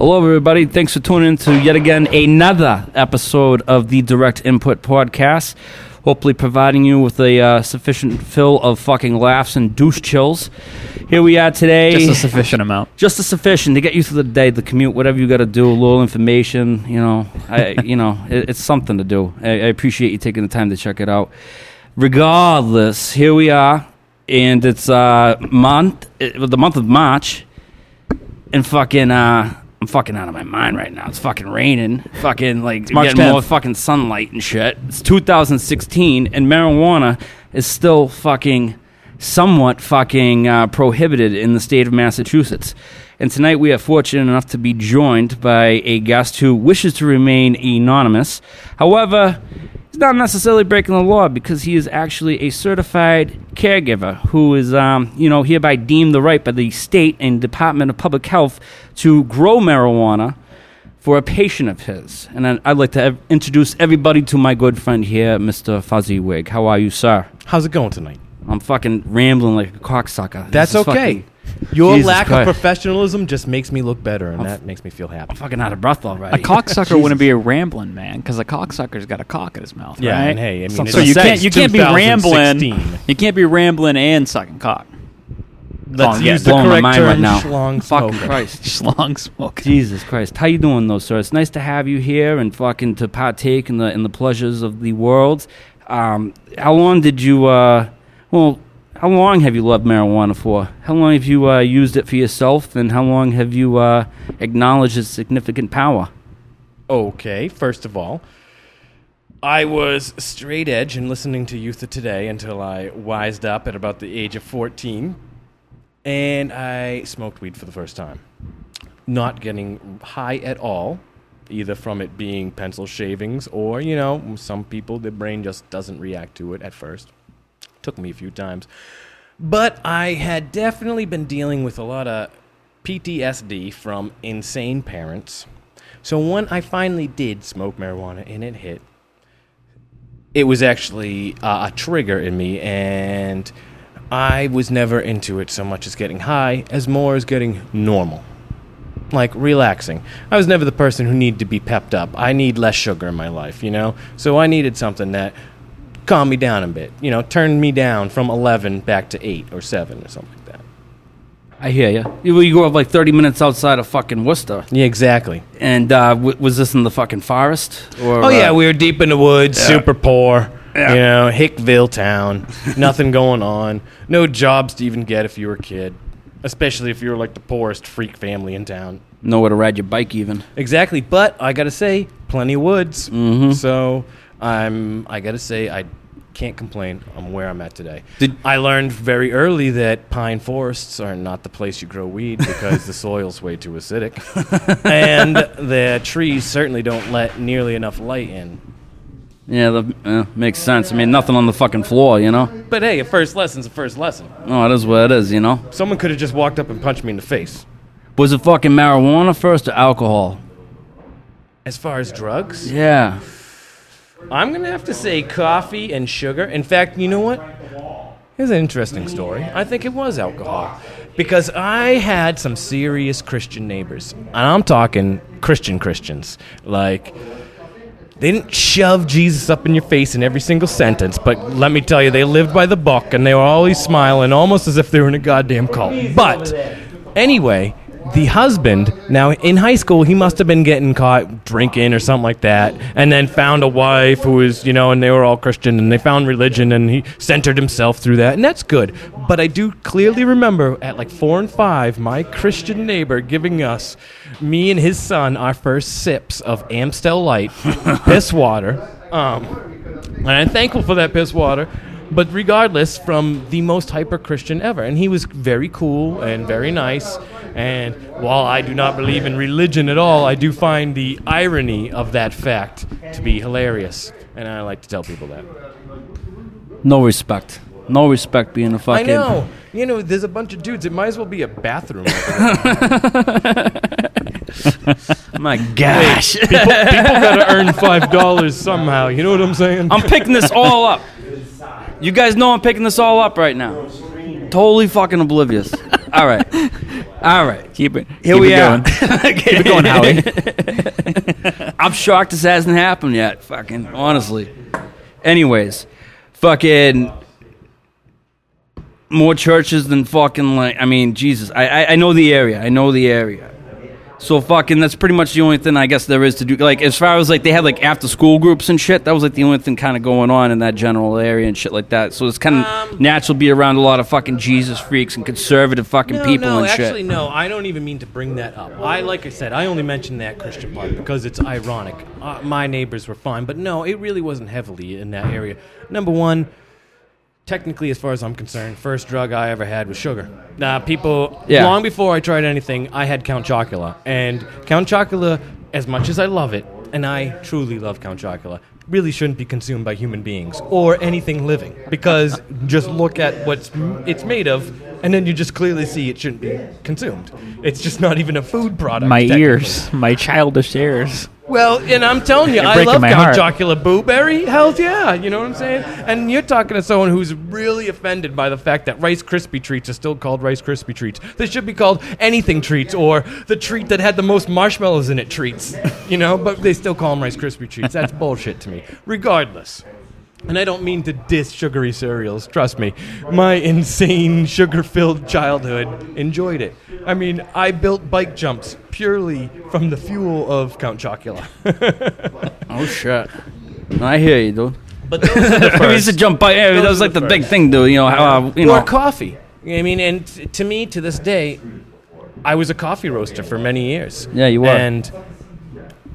Hello, everybody. Thanks for tuning in to yet again another episode of the Direct Input Podcast. Hopefully, providing you with a uh, sufficient fill of fucking laughs and douche chills. Here we are today. Just a sufficient amount. just a sufficient to get you through the day, the commute, whatever you got to do. A little information, you know. I, you know, it, it's something to do. I, I appreciate you taking the time to check it out. Regardless, here we are, and it's uh month, it, the month of March, and fucking uh. I'm fucking out of my mind right now. It's fucking raining. Fucking like March getting more fucking sunlight and shit. It's 2016, and marijuana is still fucking somewhat fucking uh, prohibited in the state of Massachusetts. And tonight we are fortunate enough to be joined by a guest who wishes to remain anonymous. However, not necessarily breaking the law because he is actually a certified caregiver who is, um, you know, hereby deemed the right by the state and Department of Public Health to grow marijuana for a patient of his. And I- I'd like to ev- introduce everybody to my good friend here, Mr. Fuzzy Wig. How are you, sir? How's it going tonight? I'm fucking rambling like a cocksucker. This That's is okay. fucking- Your Jesus lack Christ. of professionalism just makes me look better, and that makes me feel happy. I'm fucking out of breath already. A cocksucker wouldn't be a rambling man because a cocksucker's got a cock in his mouth, Yeah, right? and hey, I mean, so, so you can't you can't be rambling. You can't be rambling and sucking cock. Let's Oh, use yeah, the correct mind term, right now. schlong Fucking smoker. Christ. Schlong smoke. Jesus Christ. How you doing though, sir? It's nice to have you here and fucking to partake in the in the pleasures of the world. Um, how long did you uh well how long have you loved marijuana for? How long have you uh, used it for yourself and how long have you uh, acknowledged its significant power? Okay, first of all, I was straight edge and listening to Youth of Today until I wised up at about the age of 14, and I smoked weed for the first time. Not getting high at all, either from it being pencil shavings or, you know, some people, their brain just doesn't react to it at first. Took me a few times. But I had definitely been dealing with a lot of PTSD from insane parents. So when I finally did smoke marijuana and it hit, it was actually uh, a trigger in me, and I was never into it so much as getting high, as more as getting normal. Like relaxing. I was never the person who needed to be pepped up. I need less sugar in my life, you know? So I needed something that calmed me down a bit, you know, turn me down from 11 back to 8 or 7 or something like that. I hear you. You, you grew up like 30 minutes outside of fucking Worcester. Yeah, exactly. And uh, w- was this in the fucking forest? Or, Oh yeah, uh, we were deep in the woods, Yeah. super poor. Yeah. You know, Hickville town, nothing going on, no jobs to even get if you were a kid, especially if you were like the poorest freak family in town. nowhere to ride your bike even. Exactly, but I gotta say, plenty of woods. Mhm. So I'm, I gotta say, I can't complain. I'm where I'm at today. Did- I learned very early that pine forests are not the place you grow weed because the soil's way too acidic, and the trees certainly don't let nearly enough light in. Yeah, that uh, makes sense. I mean, nothing on the fucking floor, you know? But hey, a first lesson's a first lesson. No, it is what it is, you know? Someone could have just walked up and punched me in the face. Was it fucking marijuana first or alcohol? As far as drugs, Yeah. I'm gonna have to say coffee and sugar. In fact, you know what? Here's an interesting story. I think it was alcohol. Because I had some serious Christian neighbors. And I'm talking Christian Christians. Like, they didn't shove Jesus up in your face in every single sentence, but let me tell you, they lived by the book and they were always smiling, almost as if they were in a goddamn cult. But anyway, the husband, now in high school, he must have been getting caught drinking or something like that, and then found a wife who was, you know, and they were all Christian and they found religion and he centered himself through that, and that's good. But I do clearly remember at like four and five, my Christian neighbor giving us, me and his son, our first sips of Amstel Light, piss water. Um, and I'm thankful for that piss water. But regardless, from the most hyper Christian ever. And he was very cool and very nice. And while I do not believe in religion at all, I do find the irony of that fact to be hilarious. And I like to tell people that. No respect. No respect being a fucking. I know. You know, there's a bunch of dudes. It might as well be a bathroom. My gosh. people, people gotta earn five dollars somehow. You know what I'm saying? I'm picking this all up. You guys know I'm picking this all up right now. Totally fucking oblivious. All right. All right. Keep it. Here keep we it are. Going. keep it going, Howie. I'm shocked this hasn't happened yet. Fucking honestly. Anyways, fucking more churches than fucking like. I mean, Jesus. I, I I know the area. I know the area. So fucking that's pretty much the only thing I guess there is to do. Like as far as like they had like after school groups and shit. That was like the only thing kind of going on in that general area and shit like that. So it's kind of Um, natural to be around a lot of fucking Jesus freaks and conservative fucking No, people no, and shit. No, actually, no. I don't even mean to bring that up. I, like I said, I only mentioned that Christian part because it's ironic. Uh, my neighbors were fine, but no, it really wasn't heavily in that area. Number one, technically, as far as I'm concerned, first drug I ever had was sugar. Now, people, Yeah. long before I tried anything, I had Count Chocula, and Count Chocula, as much as I love it, and I truly love Count Chocula. Really shouldn't be consumed by human beings or anything living because just look at what it's made of, and then you just clearly see it shouldn't be consumed. It's just not even a food product. My ears, my childish ears. Well, and I'm telling you, You're I breaking love my Count heart. Chocula Blueberry. Hell yeah, you know what I'm saying? And you're talking to someone who's really offended by the fact that Rice Krispie treats are still called Rice Krispie treats. They should be called anything treats or the treat that had the most marshmallows in it treats. You know, but they still call them Rice Krispie treats. That's bullshit to me. Regardless. And I don't mean to diss sugary cereals. Trust me, my insane sugar-filled childhood enjoyed it. I mean, I built bike jumps purely from the fuel of Count Chocula. Oh shit! I hear you, dude. But those are the we used to jump by. Yeah, that was like the the big first. thing, dude. You know how uh, you or know. coffee. I mean, and t- to me, to this day, I was a coffee roaster for many years. Yeah, you were. And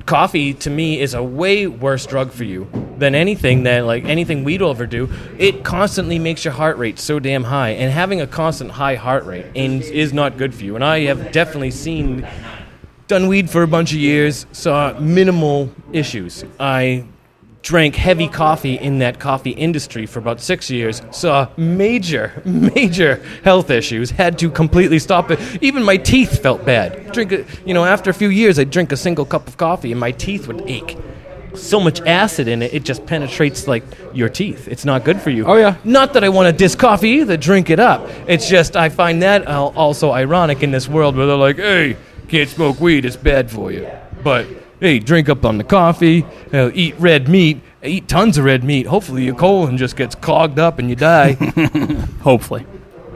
coffee to me is a way worse drug for you than anything that like anything we'd ever do. It constantly makes your heart rate so damn high, and having a constant high heart rate in, is not good for you. And I have definitely seen done weed for a bunch of years, saw minimal issues. I drank heavy coffee in that coffee industry for about six years, saw major, major health issues, had to completely stop it. Even my teeth felt bad. Drink a, you know, after a few years, I'd drink a single cup of coffee and my teeth would ache. So much acid in it, it just penetrates like your teeth. It's not good for you. Oh, yeah. Not that I want to diss coffee either. Drink it up. It's just I find that also ironic in this world where they're like, "Hey, can't smoke weed; it's bad for you." But hey, drink up on the coffee. uh, eat red meat. Eat tons of red meat. Hopefully, your colon just gets clogged up and you die. Hopefully.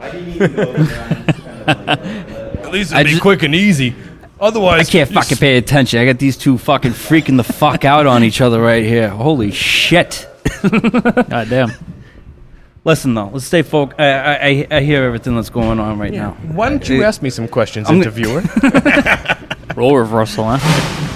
At least I it'll be just- quick and easy. Otherwise, I can't fucking pay attention. I got these two fucking freaking the fuck out on each other right here. Holy shit! God damn. Listen though, let's stay focused. I, I I- I hear everything that's going on right Yeah. now. Why don't you ask me some questions, I'm gonna- interviewer? Role reversal, huh?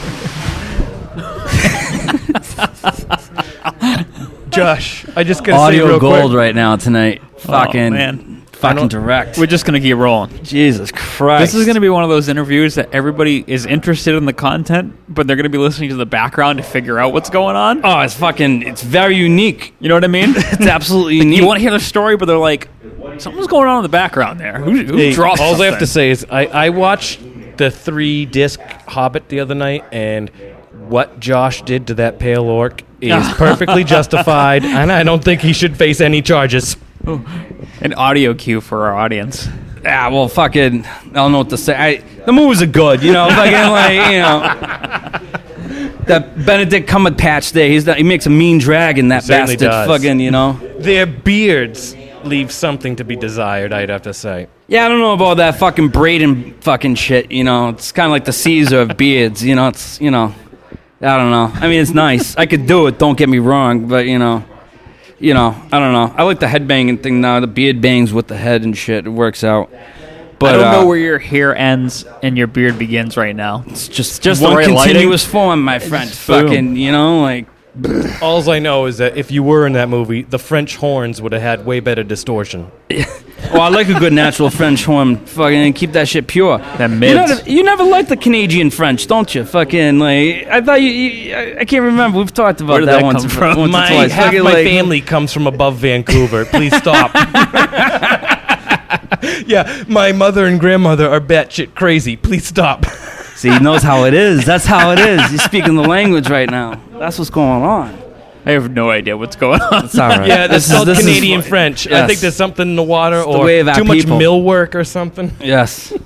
Josh, I just gotta say Audio real gold quick. right now tonight. Oh, fucking man. fucking don't- direct. We're just gonna keep rolling. Jesus Christ! This is going to be one of those interviews that everybody is interested in the content, but they're going to be listening to the background to figure out what's going on. Oh, it's fucking. It's very unique. You know what I mean? It's absolutely unique. you want to hear the story, but they're like, something's going on in the background there. Who, who Hey, dropped all I have to something? say is I, I watched the three disc Hobbit the other night, and what Josh did to that pale orc is perfectly justified, and I don't think he should face any charges. An audio cue for our audience. Ah, well, fucking. I don't know what to say. I, the movies are good, you know. Fucking like you know. That Benedict Cumberbatch there, he's not, he makes a mean dragon. That bastard, does. fucking, you know. Their beards leave something to be desired, I'd have to say. Yeah, I don't know about that fucking Braden fucking shit. You know, it's kind of like the Caesar of beards. You know, it's you know, I don't know. I mean, it's nice. I could do it. Don't get me wrong, but you know, you know, I don't know. I like the head banging thing now. The beard bangs with the head and shit. It works out. But I don't uh, know where your hair ends and your beard begins right now. it's just just the one right lighting. continuous form, my friend. boom. Fucking, you know, like All I know is that if you were in that movie, the French horns would have had way better distortion. Oh, I like a good natural French horn. Fucking keep that shit pure. That You mids. never, you never liked the Canadian French, don't you? Fucking like, I thought you. you I, I can't remember. We've talked about Where did that, that once, come or- from? once or My twice. half Fucking, my like- family comes from above Vancouver. Please stop. yeah, my mother and grandmother are batshit crazy. Please stop. See, he knows how it is. That's how it is. He's speaking the language right now. That's what's going on. I have no idea what's going on. It's all right. Yeah, that's This is- called this is- Canadian French. I think there's something in the water the or way of our too much mill work or something. Yes.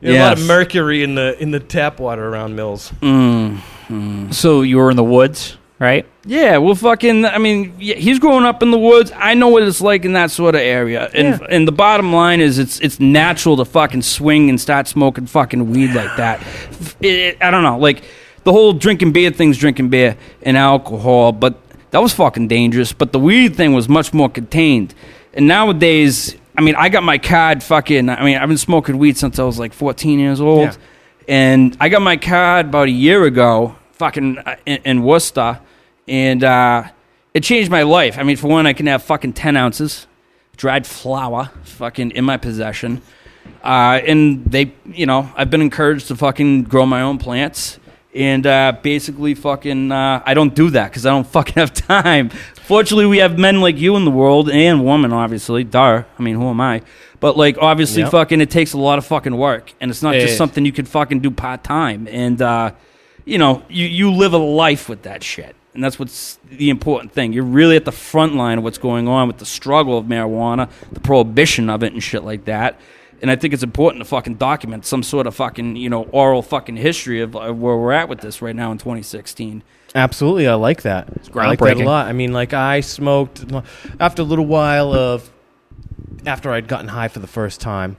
There's a lot of mercury in the in the tap water around Mills. Mm-hmm. So you were in the woods, right? Yeah, well, fucking. I mean, yeah, he's growing up in the woods. I know what it's like in that sort of area. And Yeah. and the bottom line is, it's it's natural to fucking swing and start smoking fucking weed like that. It, it- I don't know, like the whole drinking beer thing's drinking beer and alcohol, but that was fucking dangerous. But the weed thing was much more contained. And nowadays, I mean, I got my card. Fucking. I mean, I've been smoking weed since I was like 14 years old. Yeah. And I got my card about a year ago, fucking uh, in, in Worcester, and uh, it changed my life. I mean, for one, I can have fucking 10 ounces dried flour fucking in my possession. Uh, and they, you know, I've been encouraged to fucking grow my own plants. And uh, basically, fucking, uh, I don't do that because I don't fucking have time. Fortunately, we have men like you in the world and women, obviously. Dar, I mean, who am I? But like, obviously, Yep. fucking, it takes a lot of fucking work, and it's not It just is. something you can fucking do part time. And uh, you know, you you live a life with that shit, and that's what's the important thing. You're really at the front line of what's going on with the struggle of marijuana, the prohibition of it, and shit like that. And I think it's important to fucking document some sort of fucking you know oral fucking history of, of where we're at with this right now in 2016. Absolutely, I like that. It's groundbreaking. I like that a lot. I mean, like I smoked after a little while of after I'd gotten high for the first time.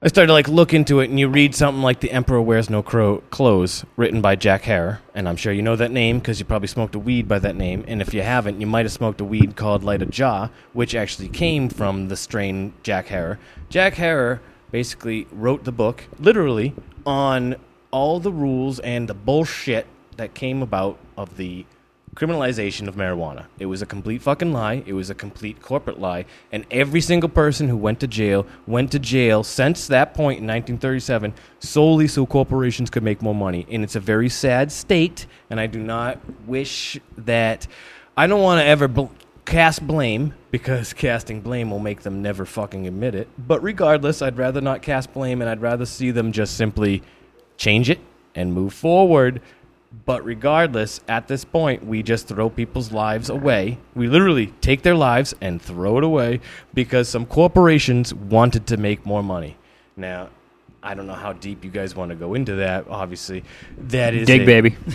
I started to like look into it, and you read something like "The Emperor Wears No Cro- Clothes," written by Jack Herer, and I'm sure you know that name because you probably smoked a weed by that name. And if you haven't, you might have smoked a weed called Light a Jaw, which actually came from the strain Jack Herer. Jack Herer basically wrote the book, literally, on all the rules and the bullshit that came about of the criminalization of marijuana. It was a complete fucking lie. It was a complete corporate lie. And every single person who went to jail went to jail since that point in 1937 solely so corporations could make more money. And it's a very sad state. And I do not wish that. I don't want to ever bl- cast blame because casting blame will make them never fucking admit it. But regardless, I'd rather not cast blame and I'd rather see them just simply change it and move forward. But regardless, at this point, we just throw people's lives away. We literally take their lives and throw it away because some corporations wanted to make more money. Now, I don't know how deep you guys want to go into that. Obviously, that is Dig, a- baby.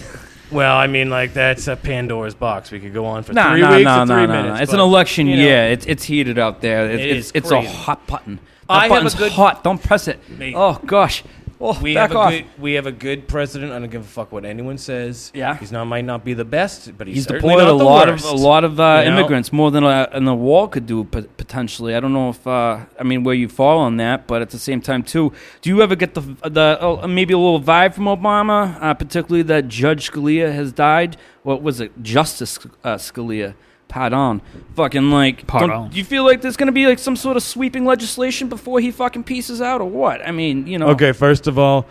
Well, I mean, like that's a Pandora's box. We could go on for No, three no, weeks no, or three minutes. It's an election you know, year. It's it's heated out there. It, It it's is it's a hot button. I That have a button's good- hot. Don't press it. Mate. Oh gosh. Oh, We back have a off. good we have a good president. I don't give a fuck what anyone says. Yeah. he's not might not be the best, but he's, He's certainly deployed not a the lot worst. of a lot of uh, You know? immigrants, more than a, and the wall could do potentially. I don't know if uh, I mean where you fall on that, but at the same time too, do you ever get the the oh, maybe a little vibe from Obama, uh, particularly that Judge Scalia has died? What was it, Justice uh, Scalia? Pardon, fucking like. Pardon. don't- Do you feel like there's gonna be like some sort of sweeping legislation before he fucking pieces out, or what? I mean, you know. Okay, first of all,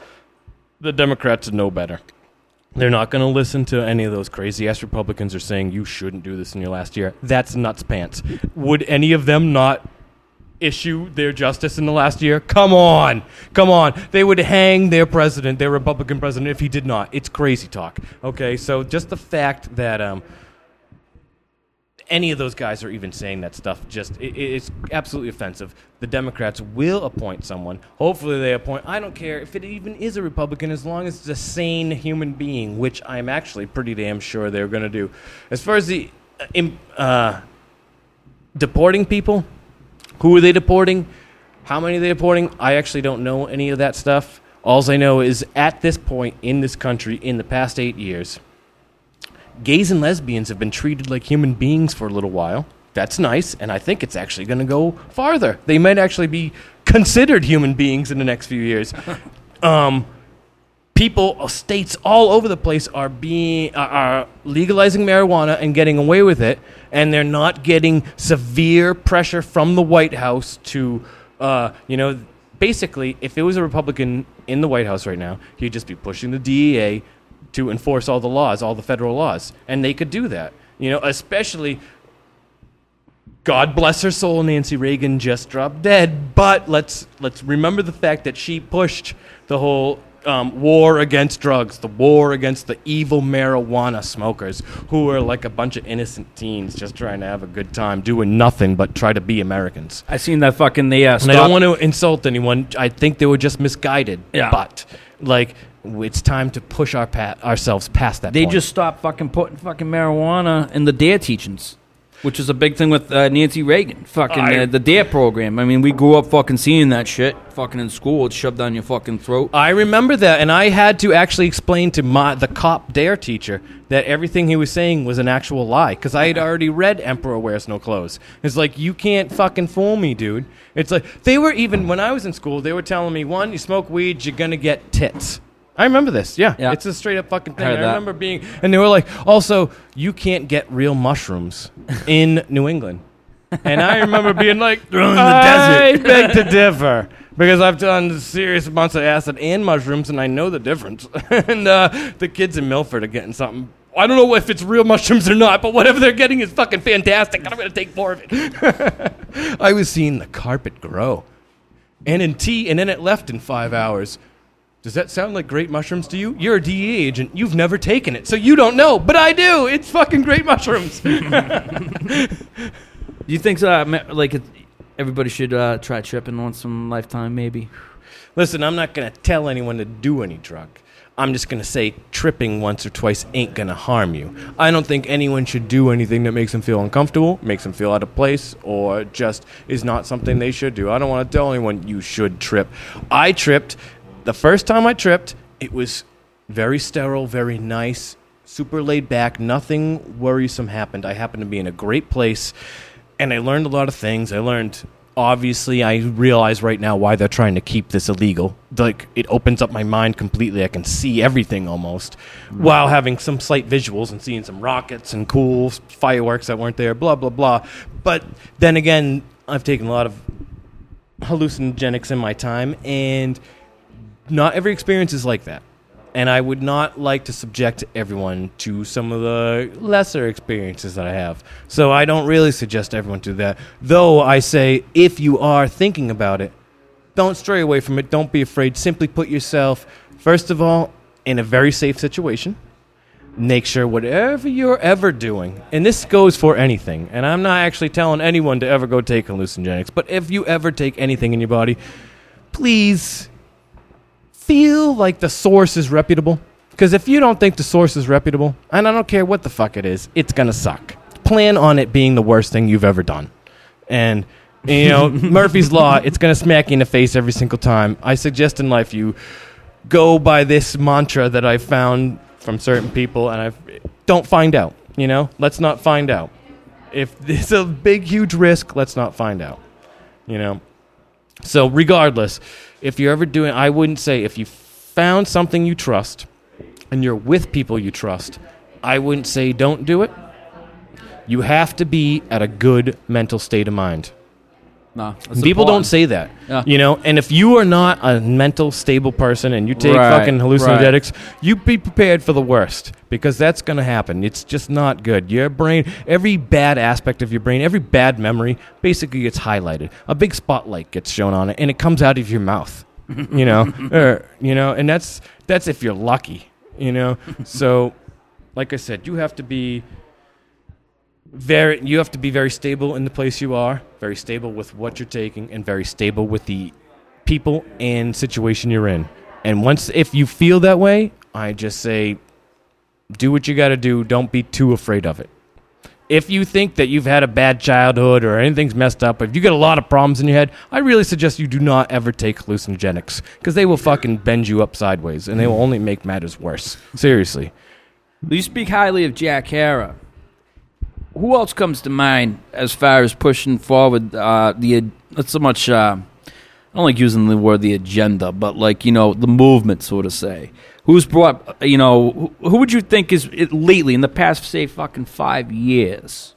the Democrats know better. They're not going to listen to any of those crazy ass Republicans are saying you shouldn't do this in your last year. That's nuts pants. Would any of them not issue their justice in the last year? Come on. Come on. They would hang their president, their Republican president if he did not. It's crazy talk. Okay, so just the fact that um any of those guys are even saying that stuff just it, it's absolutely offensive. The democrats will appoint someone. Hopefully they appoint i don't care if it even is a republican as long as it's a sane human being which i'm actually pretty damn sure they're going to do. As far as the uh, uh, deporting people who are they deporting? How many are they deporting? I actually don't know any of that stuff. All i know is at this point in this country in the past eight years gays and lesbians have been treated like human beings for a little while. That's nice, and I think it's actually going to go farther. They might actually be considered human beings in the next few years. um, people, states all over the place are being are, are legalizing marijuana and getting away with it, and they're not getting severe pressure from the White House to, uh, you know. Basically, if it was a Republican in the White House right now, he'd just be pushing the DEA to enforce all the laws, all the federal laws, and they could do that. You know, especially God bless her soul, Nancy Reagan just dropped dead. But let's let's remember the fact that she pushed the whole um, war against drugs, the war against the evil marijuana smokers, who are like a bunch of innocent teens just trying to have a good time, doing nothing but try to be Americans. I seen that fucking the. uh, And I don't want to insult anyone. I think they were just misguided. Yeah. But like, it's time to push our pa- ourselves past that. They point. just stopped fucking putting fucking marijuana in the DARE teachings, which is a big thing with uh, Nancy Reagan. Fucking I- uh, the DARE program. I mean, we grew up fucking seeing that shit. Fucking in school, it's shoved down your fucking throat. I remember that, and I had to actually explain to my the cop dare teacher that everything he was saying was an actual lie because I had already read Emperor Wears No Clothes. It's like you can't fucking fool me, dude. It's like they were even when I was in school, they were telling me one, you smoke weed, you're gonna get tits. I remember this. Yeah, Yeah. it's a straight up fucking thing. Heard I that. remember being, and they were like, also, you can't get real mushrooms in New England. And I remember being like, They're in the I desert." beg to differ because I've done serious amounts of acid and mushrooms, and I know the difference. and uh, the kids in Milford are getting something. I don't know if it's real mushrooms or not, but whatever they're getting is fucking fantastic. and I'm gonna take more of it. I was seeing the carpet grow, and in tea, and then it left in five hours. Does that sound like great mushrooms to you? You're a DEA agent. You've never taken it, so you don't know. But I do. It's fucking great mushrooms. Do you think uh, ma- like it, everybody should uh, try tripping once in a lifetime, maybe? Listen, I'm not going to tell anyone to do any drug. I'm just going to say tripping once or twice ain't going to harm you. I don't think anyone should do anything that makes them feel uncomfortable, makes them feel out of place, or just is not something they should do. I don't want to tell anyone you should trip. I tripped. The first time I tripped, it was very sterile, very nice, super laid back. Nothing worrisome happened. I happened to be in a great place and I learned a lot of things. I learned obviously I realize right now why they're trying to keep this illegal. Like it opens up my mind completely. I can see everything almost hmm. while having some slight visuals and seeing some rockets and cool fireworks that weren't there, blah blah blah. But then again, I've taken a lot of hallucinogenics in my time and not every experience is like that. And I would not like to subject everyone to some of the lesser experiences that I have. So I don't really suggest everyone do that. Though I say, if you are thinking about it, don't stray away from it. Don't be afraid. Simply put yourself, first of all, in a very safe situation. Make sure whatever you're ever doing, and this goes for anything, and I'm not actually telling anyone to ever go take hallucinogenics, but if you ever take anything in your body, please feel like the source is reputable. Because if you don't think the source is reputable, and I don't care what the fuck it is, it's gonna suck. Plan on it being the worst thing you've ever done. And you know, Murphy's Law, it's gonna smack you in the face every single time. I suggest in life you go by this mantra that I found from certain people, and I don't find out. You know, let's not find out. If it's a big, huge risk, let's not find out. You know, so regardless, if you're ever doing, I wouldn't say if you found something you trust and you're with people you trust, I wouldn't say don't do it. You have to be at a good mental state of mind. No, People don't say that. Yeah. You know, and if you are not a mental stable person and you take Right, fucking hallucinogenics, you be prepared for the worst because that's going to happen. It's just not good. Your brain, every bad aspect of your brain, every bad memory basically gets highlighted. A big spotlight gets shown on it and it comes out of your mouth. You know, or, you know, and that's that's if you're lucky, you know. So like I said, you have to be very you have to be very stable in the place you are very stable with what you're taking and very stable with the people and situation you're in. And once if you feel that way i just say do what you got to do. Don't be too afraid of it. If you think that you've had a bad childhood or anything's messed up if you get a lot of problems in your head i really suggest you do not ever take hallucinogenics because they will fucking bend you up sideways and they will only make matters worse. Seriously. You speak highly of Jack Herer. Who else comes to mind as far as pushing forward uh, the not so much? Uh, I don't like using the word the agenda, but like you know the movement, so to say. Who's brought? You know, who, would you think is it lately in the past, say, fucking five years?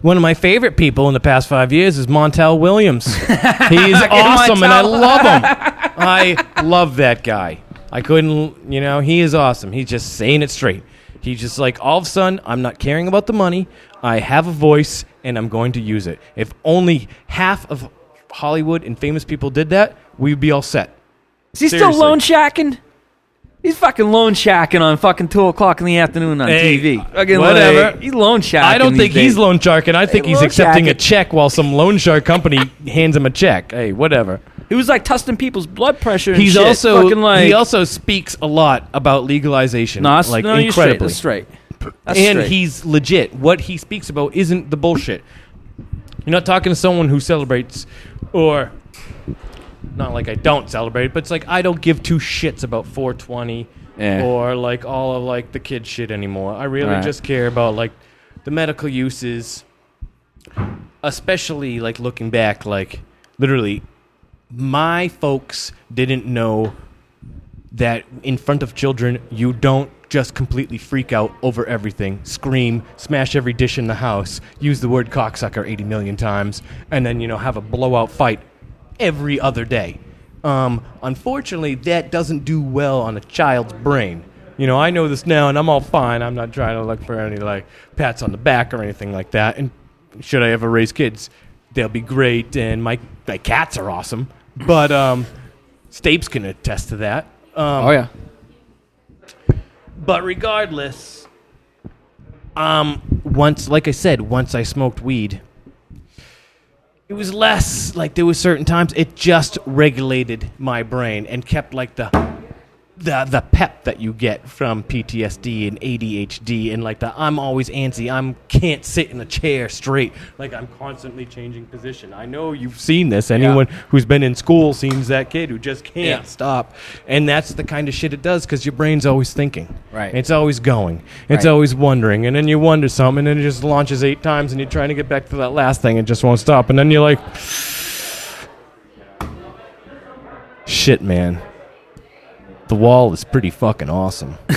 One of my favorite people in the past five years is Montel Williams. He's awesome, and I love him. I love that guy. I couldn't, you know, he is awesome. He's just saying it straight. He's just like, all of a sudden, I'm not caring about the money. I have a voice, and I'm going to use it. If only half of Hollywood and famous people did that, we'd be all set. Is he Seriously. still loan shacking? He's fucking loan shacking on fucking two o'clock in the afternoon on Hey, TV. Fucking whatever. like, he's loan shacking. I don't these think he's days. loan sharking. I think Hey, he's loan accepting a sharking. check while some loan shark company hands him a check. Hey, whatever. He was like testing people's blood pressure. And He's shit. also fucking like he also speaks a lot about legalization. no, that's, like no, you're straight. incredibly. That's straight. That's and straight. he's legit. What he speaks about isn't the bullshit. You're not talking to someone who celebrates, or not like I don't celebrate, but it's like I don't give two shits about 420 Yeah. or like all of like the kid shit anymore. I really Right. just care about like the medical uses, especially like looking back, like literally, my folks didn't know that in front of children you don't just completely freak out over everything, scream, smash every dish in the house, use the word cocksucker 80 million times, and then, you know, have a blowout fight every other day. Um, unfortunately, that doesn't do well on a child's brain. You know, I know this now, and I'm all fine. I'm not trying to look for any like pats on the back or anything like that. And should I ever raise kids, they'll be great, and my my cats are awesome. But um, Stapes can attest to that. Um, oh yeah. But regardless, um, once, like I said, once I smoked weed, it was less like there were certain times it just regulated my brain and kept like the the the pep that you get from PTSD and ADHD and like the I'm always antsy. I'm can't sit in a chair straight. Like I'm constantly changing position. I know you've seen this. Anyone who's been in school sees that kid who just can't Yeah. stop. And that's the kind of shit it does because your brain's always thinking. Right. It's always going. It's Right. always wondering. And then you wonder something and then it just launches eight times and you're trying to get back to that last thing and it just won't stop. And then you're like, shit, man. The wall is pretty fucking awesome.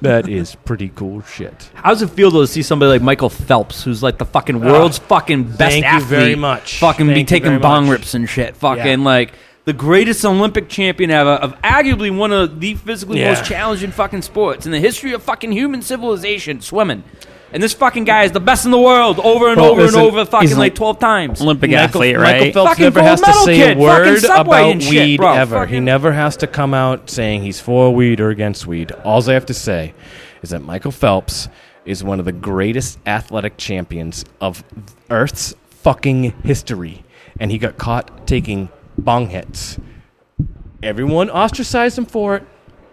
that is pretty cool shit. How does it feel though to see somebody like Michael Phelps, who's like the fucking ah. world's fucking best thank you athlete, very much. fucking be you taking very bong much. rips and shit, fucking Yeah. like the greatest Olympic champion ever of arguably one of the physically Yeah. most challenging fucking sports in the history of fucking human civilization, swimming. And this fucking guy is the best in the world over and Well, over listen, and over, fucking like like- twelve times. Olympic Michael, athlete, right? Michael right? Phelps Fucking never has to say kid, a word about shit, weed bro. ever. He never has to come out saying he's for weed or against weed. All I have to say is that Michael Phelps is one of the greatest athletic champions of Earth's fucking history. And he got caught taking bong hits. Everyone ostracized him for it.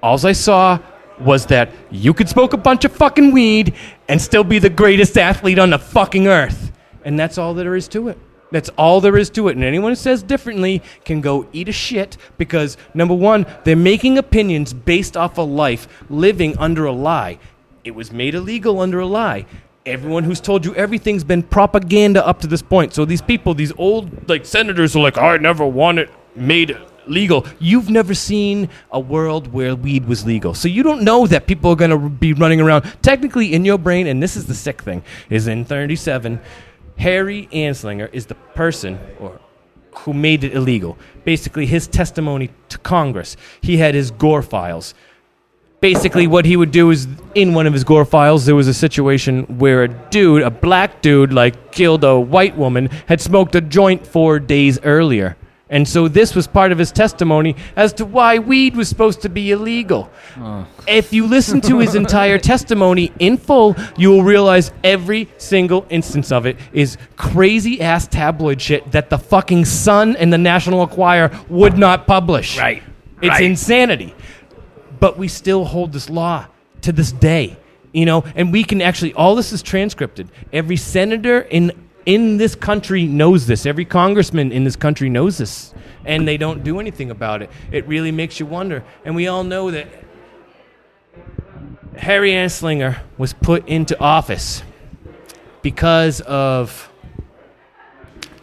All I saw was that you could smoke a bunch of fucking weed and still be the greatest athlete on the fucking earth. And that's all there is to it. That's all there is to it. And anyone who says differently can go eat a shit because, number one, they're making opinions based off of life, living under a lie. It was made illegal under a lie. Everyone who's told you everything's been propaganda up to this point. So these people, these old like senators are like, I never want it made legal. You've never seen a world where weed was legal. So you don't know that people are going to be running around. Technically, in your brain, and this is the sick thing, is in 37, Harry Anslinger is the person or who made it illegal. Basically, his testimony to Congress. He had his Gore files. Basically, what he would do is in one of his Gore files, there was a situation where a dude, a black dude, like killed a white woman, had smoked a joint four days earlier. And so this was part of his testimony as to why weed was supposed to be illegal. Oh. If you listen to his entire testimony in full, you will realize every single instance of it is crazy ass tabloid shit that the fucking Sun and the National Enquirer would not publish. Right. It's Right. insanity. But we still hold this law to this day. You know, and we can actually all this is transcripted. Every senator in in this country knows this. Every congressman in this country knows this. And they don't do anything about it. It really makes you wonder. And we all know that Harry Anslinger was put into office because of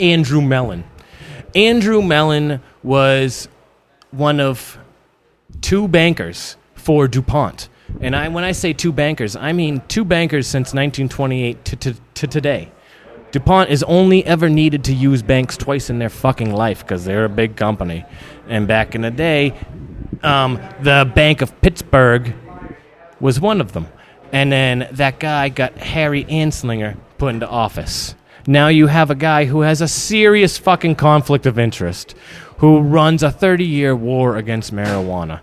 Andrew Mellon. Andrew Mellon was one of two bankers for DuPont. And I, when I say two bankers, I mean two bankers since 1928 to, to, to today. DuPont is only ever needed to use banks twice in their fucking life because they're a big company. And back in the day, um, the Bank of Pittsburgh was one of them. And then that guy got Harry Anslinger put into office. Now you have a guy who has a serious fucking conflict of interest, who runs a 30 year war against marijuana.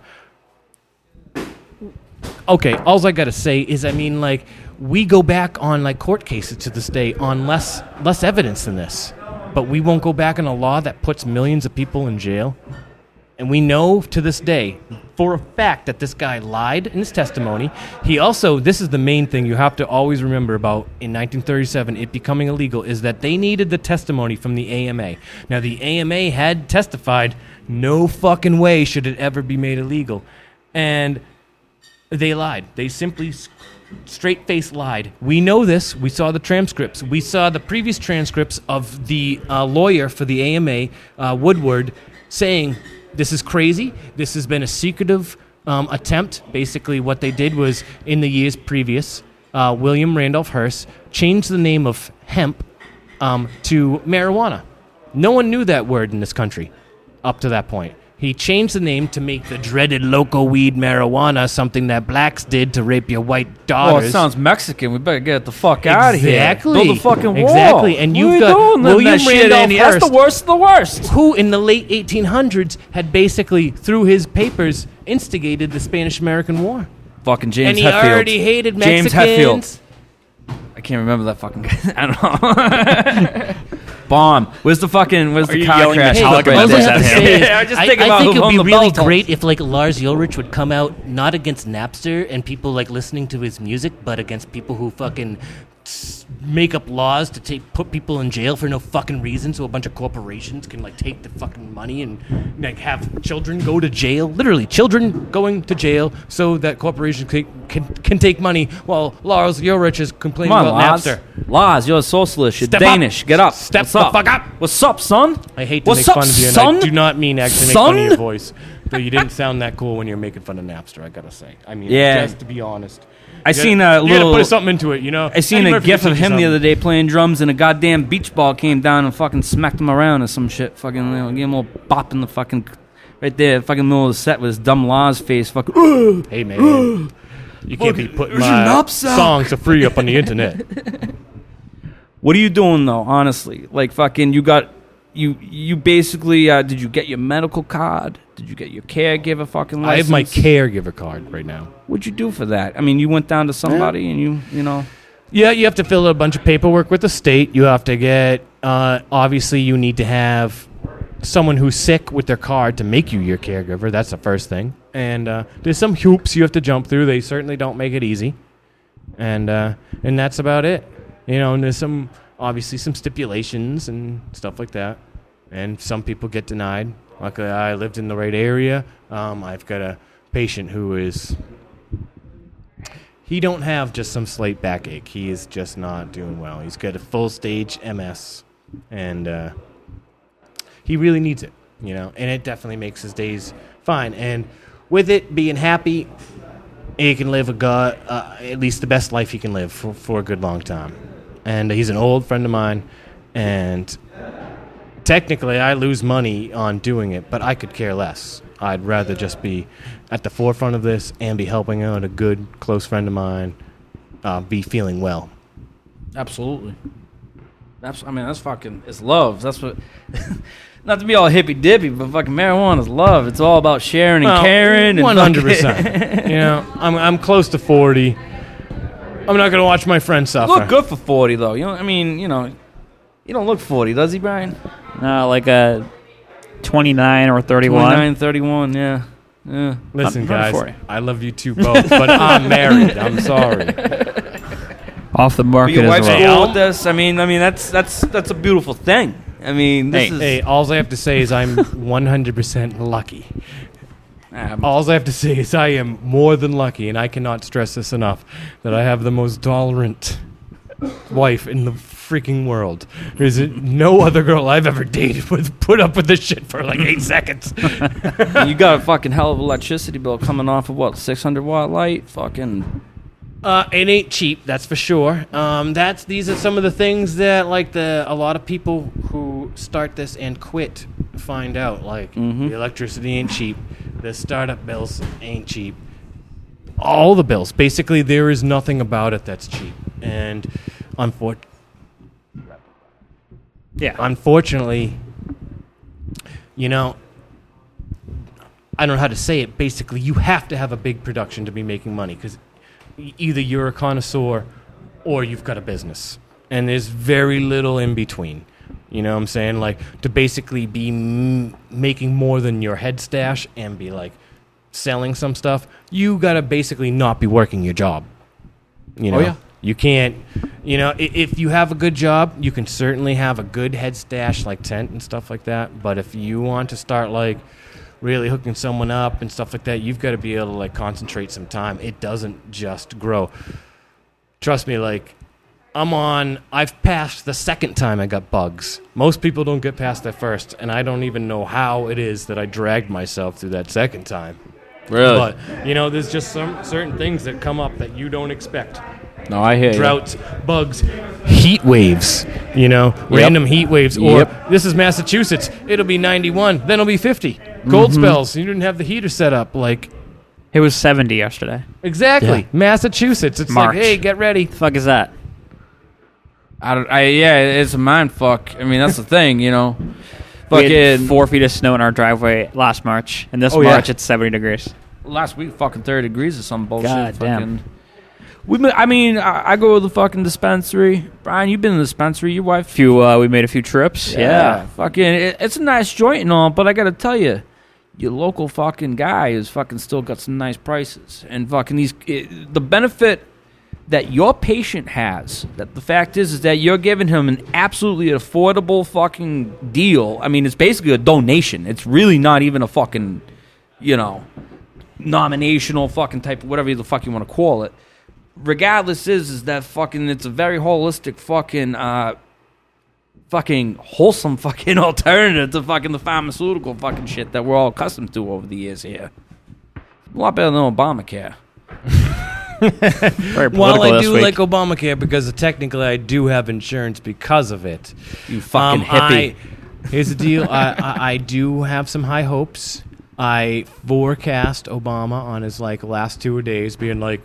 okay, all I gotta say is, I mean, like, we go back on like court cases to this day on less less evidence than this, but we won't go back on a law that puts millions of people in jail. And we know to this day, for a fact, that this guy lied in his testimony. He also, this is the main thing you have to always remember about in 1937, it becoming illegal, is that they needed the testimony from the AMA. Now, the AMA had testified, no fucking way should it ever be made illegal. And they lied. They simply straight face lied. We know this. We saw the transcripts. We saw the previous transcripts of the uh, lawyer for the AMA, uh, Woodward, saying, This is crazy. This has been a secretive um, attempt. Basically, what they did was in the years previous, uh, William Randolph Hearst changed the name of hemp um, to marijuana. No one knew that word in this country up to that point. He changed the name to make the dreaded local weed marijuana something that blacks did to rape your white daughters. Oh, it sounds Mexican. We better get the fuck out of here. Exactly. Build a fucking wall. Exactly. And you've got doing William that shit Randolph in here? That's the worst of the worst. who in the late 1800s had basically, through his papers, instigated the Spanish American War. Fucking James and he Hetfield. already hated Mexicans. James Hetfield. I can't remember that fucking guy. I don't know. Bomb. Where's the fucking? Where's Are the you car yelling crash? Metallica right all I there. have say is, Yeah, just I, think I about think who it would owned be the really great if like Lars Ulrich would come out not against Napster and people like listening to his music, but against people who fucking make up laws to take put people in jail for no fucking reason, so a bunch of corporations can like take the fucking money and like have children go to jail. Literally, children going to jail so that corporations can can, can take money while Lars Ulrich is complaining Come on, about Lars. Napster. Lars, you're a socialist. You're Step up. Danish. Get up. Step What's the up? fuck up. What's up, son? I hate to What's make up, fun of you, and son? I do not mean actually make fun of Son? your voice. But you didn't sound that cool when you were making fun of Napster. I gotta say. I mean, Yeah. just to be honest. I You gotta- seen a you little. gotta put something into it, you know. I seen Eddie a Murphy gif can of teach you him the something. other day playing drums, and a goddamn beach ball came down and fucking smacked him around or some shit. Fucking, you know, gave him a little bop in the fucking right there, fucking middle of the set with his dumb Lars face. Fucking. Hey man, you can't be putting There's your my knapsack. songs for free up on the internet. What are you doing though? Honestly, like fucking, you got you you basically uh, did you get your medical card? Did you get your caregiver fucking I license? have my caregiver card right now. What'd you do for that? I mean, you went down to somebody and you you know. Yeah, you have to fill out a bunch of paperwork with the state. You have to get, uh, obviously, you need to have someone who's sick with their card to make you your caregiver. That's the first thing. And uh, there's some hoops you have to jump through. They certainly don't make it easy. And uh, and that's about it. You know, and there's some obviously some stipulations and stuff like that. And some people get denied. Luckily, I lived in the right area. Um, I've got a patient who is he don't have just some slight backache. He is just not doing well. He's got a full stage MS, and uh, he really needs it. You know, and it definitely makes his days fine. And with it being happy, he can live a god, uh, at least the best life he can live for, for a good long time. And he's an old friend of mine, and technically I lose money on doing it, but I could care less. I'd rather just be at the forefront of this and be helping out a good close friend of mine, uh, be feeling well. Absolutely. That's I mean that's fucking it's love. That's what. Not to be all hippy dippy, but fucking marijuana is love. It's all about sharing and caring. and one hundred percent. You know, I'm I'm close to forty. I'm not gonna watch my friend suffer. Look good for forty though. You know, I mean, you know, you don't look forty, does he, Brian? No, like a 29 or 31. 29, 31, Yeah, yeah. Listen, I'm guys, I love you two both, but I'm married. I'm sorry. Off the market your as wife's well. Hey, cool I'll- with this. I mean, I mean that's that's that's a beautiful thing. I mean, this Hey, is. Hey, all I have to say is I'm 100% lucky. Ah, All I have to say is I am more than lucky, and I cannot stress this enough that I have the most tolerant wife in the freaking world. There's no other girl I've ever dated with put up with this shit for like eight seconds. you got a fucking hell of electricity bill coming off of what six hundred watt light. Fucking Uh, it ain't cheap, that's for sure. Um, that's these are some of the things that like the a lot of people who start this and quit find out. Like the electricity ain't cheap, the startup bills ain't cheap. All the bills, basically, there is nothing about it that's cheap, and unfor- Yeah. unfortunately, you know, I don't know how to say it. Basically, you have to have a big production to be making money because either you're a connoisseur or you've got a business, and there's very little in between. You know what I'm saying? Like to basically be m- making more than your head stash and be like selling some stuff, you gotta basically not be working your job. You oh, know, Oh, yeah. You can't. You know, if you have a good job, you can certainly have a good head stash like tent and stuff like that. But if you want to start like really hooking someone up and stuff like that, you've got to be able to like concentrate some time. It doesn't just grow. Trust me, like I'm on. I've passed the second time I got bugs. Most people don't get past that first, and I don't even know how it is that I dragged myself through that second time. Really? But you know, there's just some certain things that come up that you don't expect. No, I hear you. Droughts, bugs, heat waves. You know, random heat waves. Or Yep. this is Massachusetts. It'll be 91. Then it'll be 50. Mm-hmm. Cold spells. You didn't have the heater set up. Like It was 70 yesterday. exactly Yeah. Massachusetts. It's March. like, hey, get ready. The fuck is that? I don't. I yeah, it's a mind fuck. I mean, that's the thing, you know. We had Fucking four feet of snow in our driveway last March, and this Oh, yeah. March it's 70 degrees. last week, fucking thirty degrees or some bullshit. God damn. fucking. We, I mean, I, I go to the fucking dispensary. Brian, you've been in the dispensary. Your wife, Few, uh, we made a few trips. Yeah. fucking. It, it's a nice joint and all, but I gotta tell you, your local fucking guy is fucking still got some nice prices and fucking these. It, the benefit that your patient has, that the fact is, is that you're giving him an absolutely affordable fucking deal. I mean, it's basically a donation. It's really not even a fucking, you know, nominational fucking type, whatever the fuck you want to call it. Regardless, is is that fucking? It's a very holistic fucking, uh, fucking wholesome fucking alternative to fucking the pharmaceutical fucking shit that we're all accustomed to over the years here. A lot better than Obamacare. Very political Well, I do week. like Obamacare because technically I do have insurance because of it. You fucking Um, hippie. I, here's the deal. I, I, I do have some high hopes. I forecast Obama on his like last two days being like,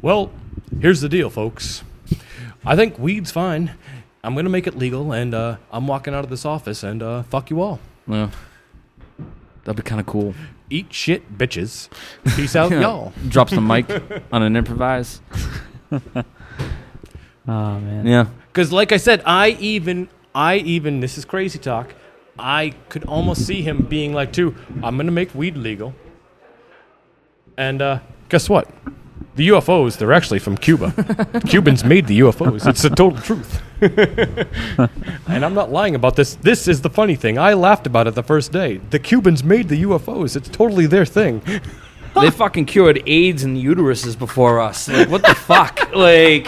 "Well, here's the deal, folks. I think weed's fine. I'm gonna make it legal, and uh, I'm walking out of this office, and uh, fuck you all. Yeah. That'd be kind of cool. Eat shit, bitches. Peace out, y'all." Drops the mic on an improvise. oh, man. Yeah. Because, like I said, I even, I even, this is crazy talk. I could almost see him being like, too, I'm going to make weed legal. And uh, guess what? The UFOs, they're actually from Cuba. Cubans made the UFOs. It's the total truth. and I'm not lying about this. This is the funny thing. I laughed about it the first day. The Cubans made the UFOs. It's totally their thing. they fucking cured AIDS in the uteruses before us. Like, what the fuck? Like,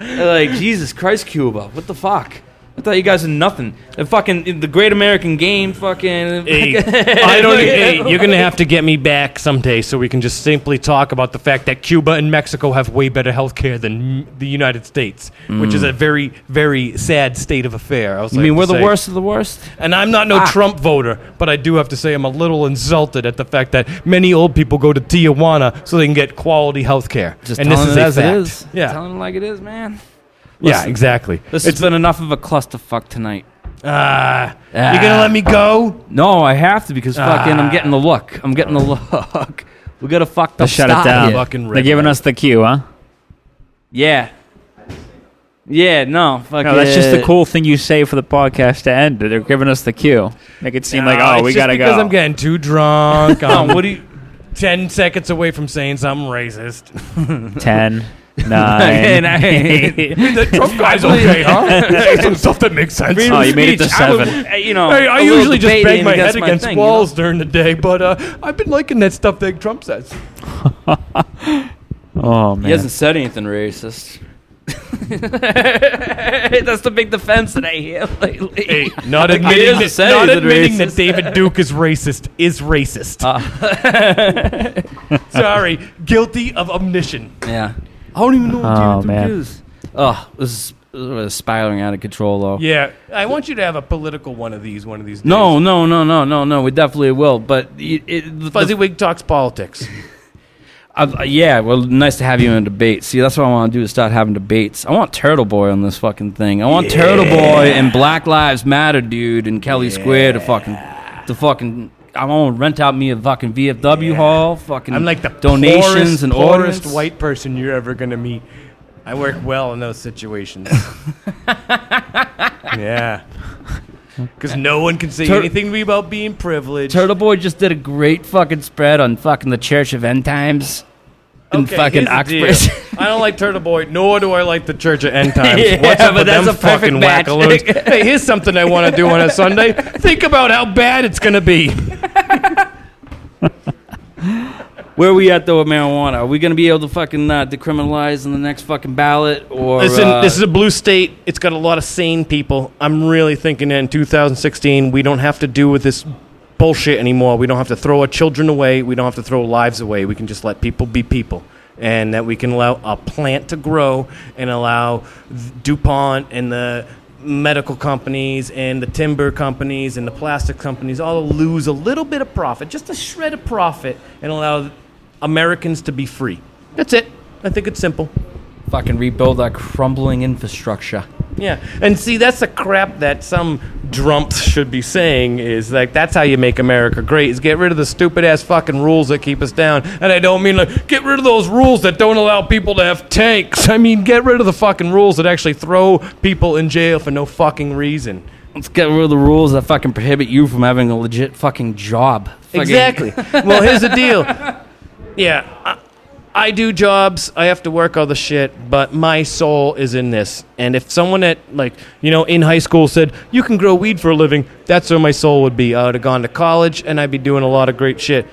like Jesus Christ, Cuba. What the fuck? I thought you guys are nothing. The fucking the Great American Game. Fucking. Hey, I don't. Hey, you're gonna have to get me back someday so we can just simply talk about the fact that Cuba and Mexico have way better health care than the United States, which is a very, very sad state of affair. I was I mean, we're the say. worst of the worst. And I'm not no Ah. Trump voter, but I do have to say I'm a little insulted at the fact that many old people go to Tijuana so they can get quality health care. Just and this telling is it as fact. it is. Yeah, telling it like it is, man. Yeah, exactly. This it's has been enough of a clusterfuck tonight. ah, Ah. you're gonna let me go? No, I have to because fucking I'm Ah. getting the look. I'm getting the look. We got to fuck the Let's shut it down. Fucking They're giving us the cue, huh? Yeah. Yeah, no, fuck No, that's just the cool thing you say for the podcast to end. They're giving us the cue. Make it seem like, oh, it's we gotta because go. Because I'm getting too drunk. No, I'm what do you? ten seconds away from saying something racist. Ten, And nine, the Trump guy's okay, huh? Say some stuff that makes sense. Oh, you made it to Speech, I would- seven. uh, you know, I little usually just bang my head my against thing, you know? walls during the day, but uh, I've been liking that stuff that Trump says. Oh man. He hasn't said anything racist. That's the big defense that I hear lately. Hey, not admitting, that, said not admitting that. David Duke is racist is racist. Sorry, guilty of omission. Yeah. I don't even know what Oh, David man. Duke is. Oh, this is, spiraling out of control, though. Yeah, I want you to have a political one of these one of these days. No, no, no, no, no, no. We definitely will. But it, it, the, Fuzzywig talks politics. Uh, yeah, well, nice to have you in a debate. See, that's what I want to do is start having debates. I want Turtle Boy on this fucking thing. I want Yeah. Turtle Boy and Black Lives Matter, dude, and Kelley Square to fucking to fucking I want to rent out me a fucking VFW Yeah. hall. Fucking I'm like the donations poorest, and poorest orders. white person you're ever gonna meet. I work well in those situations. yeah. Because no one can say Tur- anything to me about being privileged. Turtle Boy just did a great fucking spread on fucking the Church of End Times in Okay, fucking. Uxbridge. I don't like Turtle Boy, nor do I like the Church of End Times. Yeah, What's up but with that's them a fucking match. wackaloons? hey, here's something I want to do on a Sunday. Think about how bad it's gonna be. Where are we at though with marijuana? Are we gonna be able to fucking uh, decriminalize in the next fucking ballot or? Listen, uh, this is a blue state. It's got a lot of sane people. I'm really thinking that in 2016, we don't have to do with this bullshit anymore. We don't have to throw our children away. We don't have to throw lives away. We can just let people be people. And that we can allow a plant to grow and allow DuPont and the medical companies and the timber companies and the plastic companies all lose a little bit of profit, just a shred of profit, and allow Americans to be free. That's it. I think it's simple. fucking rebuild our crumbling infrastructure. Yeah, and see, that's the crap that some drumps should be saying is like that's how you make America great is get rid of the stupid ass fucking rules that keep us down. And I don't mean like get rid of those rules that don't allow people to have tanks. I mean get rid of the fucking rules that actually throw people in jail for no fucking reason. Let's get rid of the rules that fucking prohibit you from having a legit fucking job. Fucking- Exactly. well, here's the deal. Yeah, I, I do jobs. I have to work all the shit, but my soul is in this. And if someone at like you know in high school said you can grow weed for a living, that's where my soul would be. I would have gone to college, and I'd be doing a lot of great shit.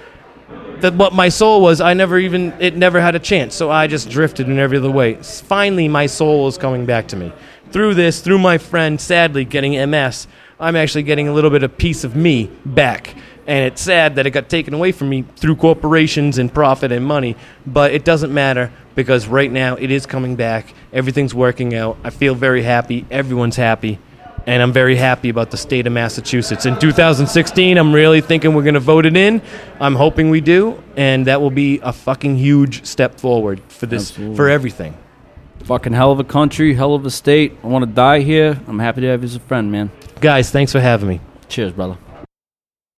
That what my soul was, I never even it never had a chance. So I just drifted in every other way. Finally, my soul is coming back to me through this, through my friend. Sadly, getting MS, I'm actually getting a little bit of piece of me back. And it's sad that it got taken away from me through corporations and profit and money. But it doesn't matter because right now it is coming back. Everything's working out. I feel very happy. Everyone's happy. And I'm very happy about the state of Massachusetts. In 2016, I'm really thinking we're going to vote it in. I'm hoping we do. And that will be a fucking huge step forward for this, Absolutely. for everything. Fucking hell of a country, hell of a state. I want to die here. I'm happy to have you as a friend, man. Guys, thanks for having me. Cheers, brother.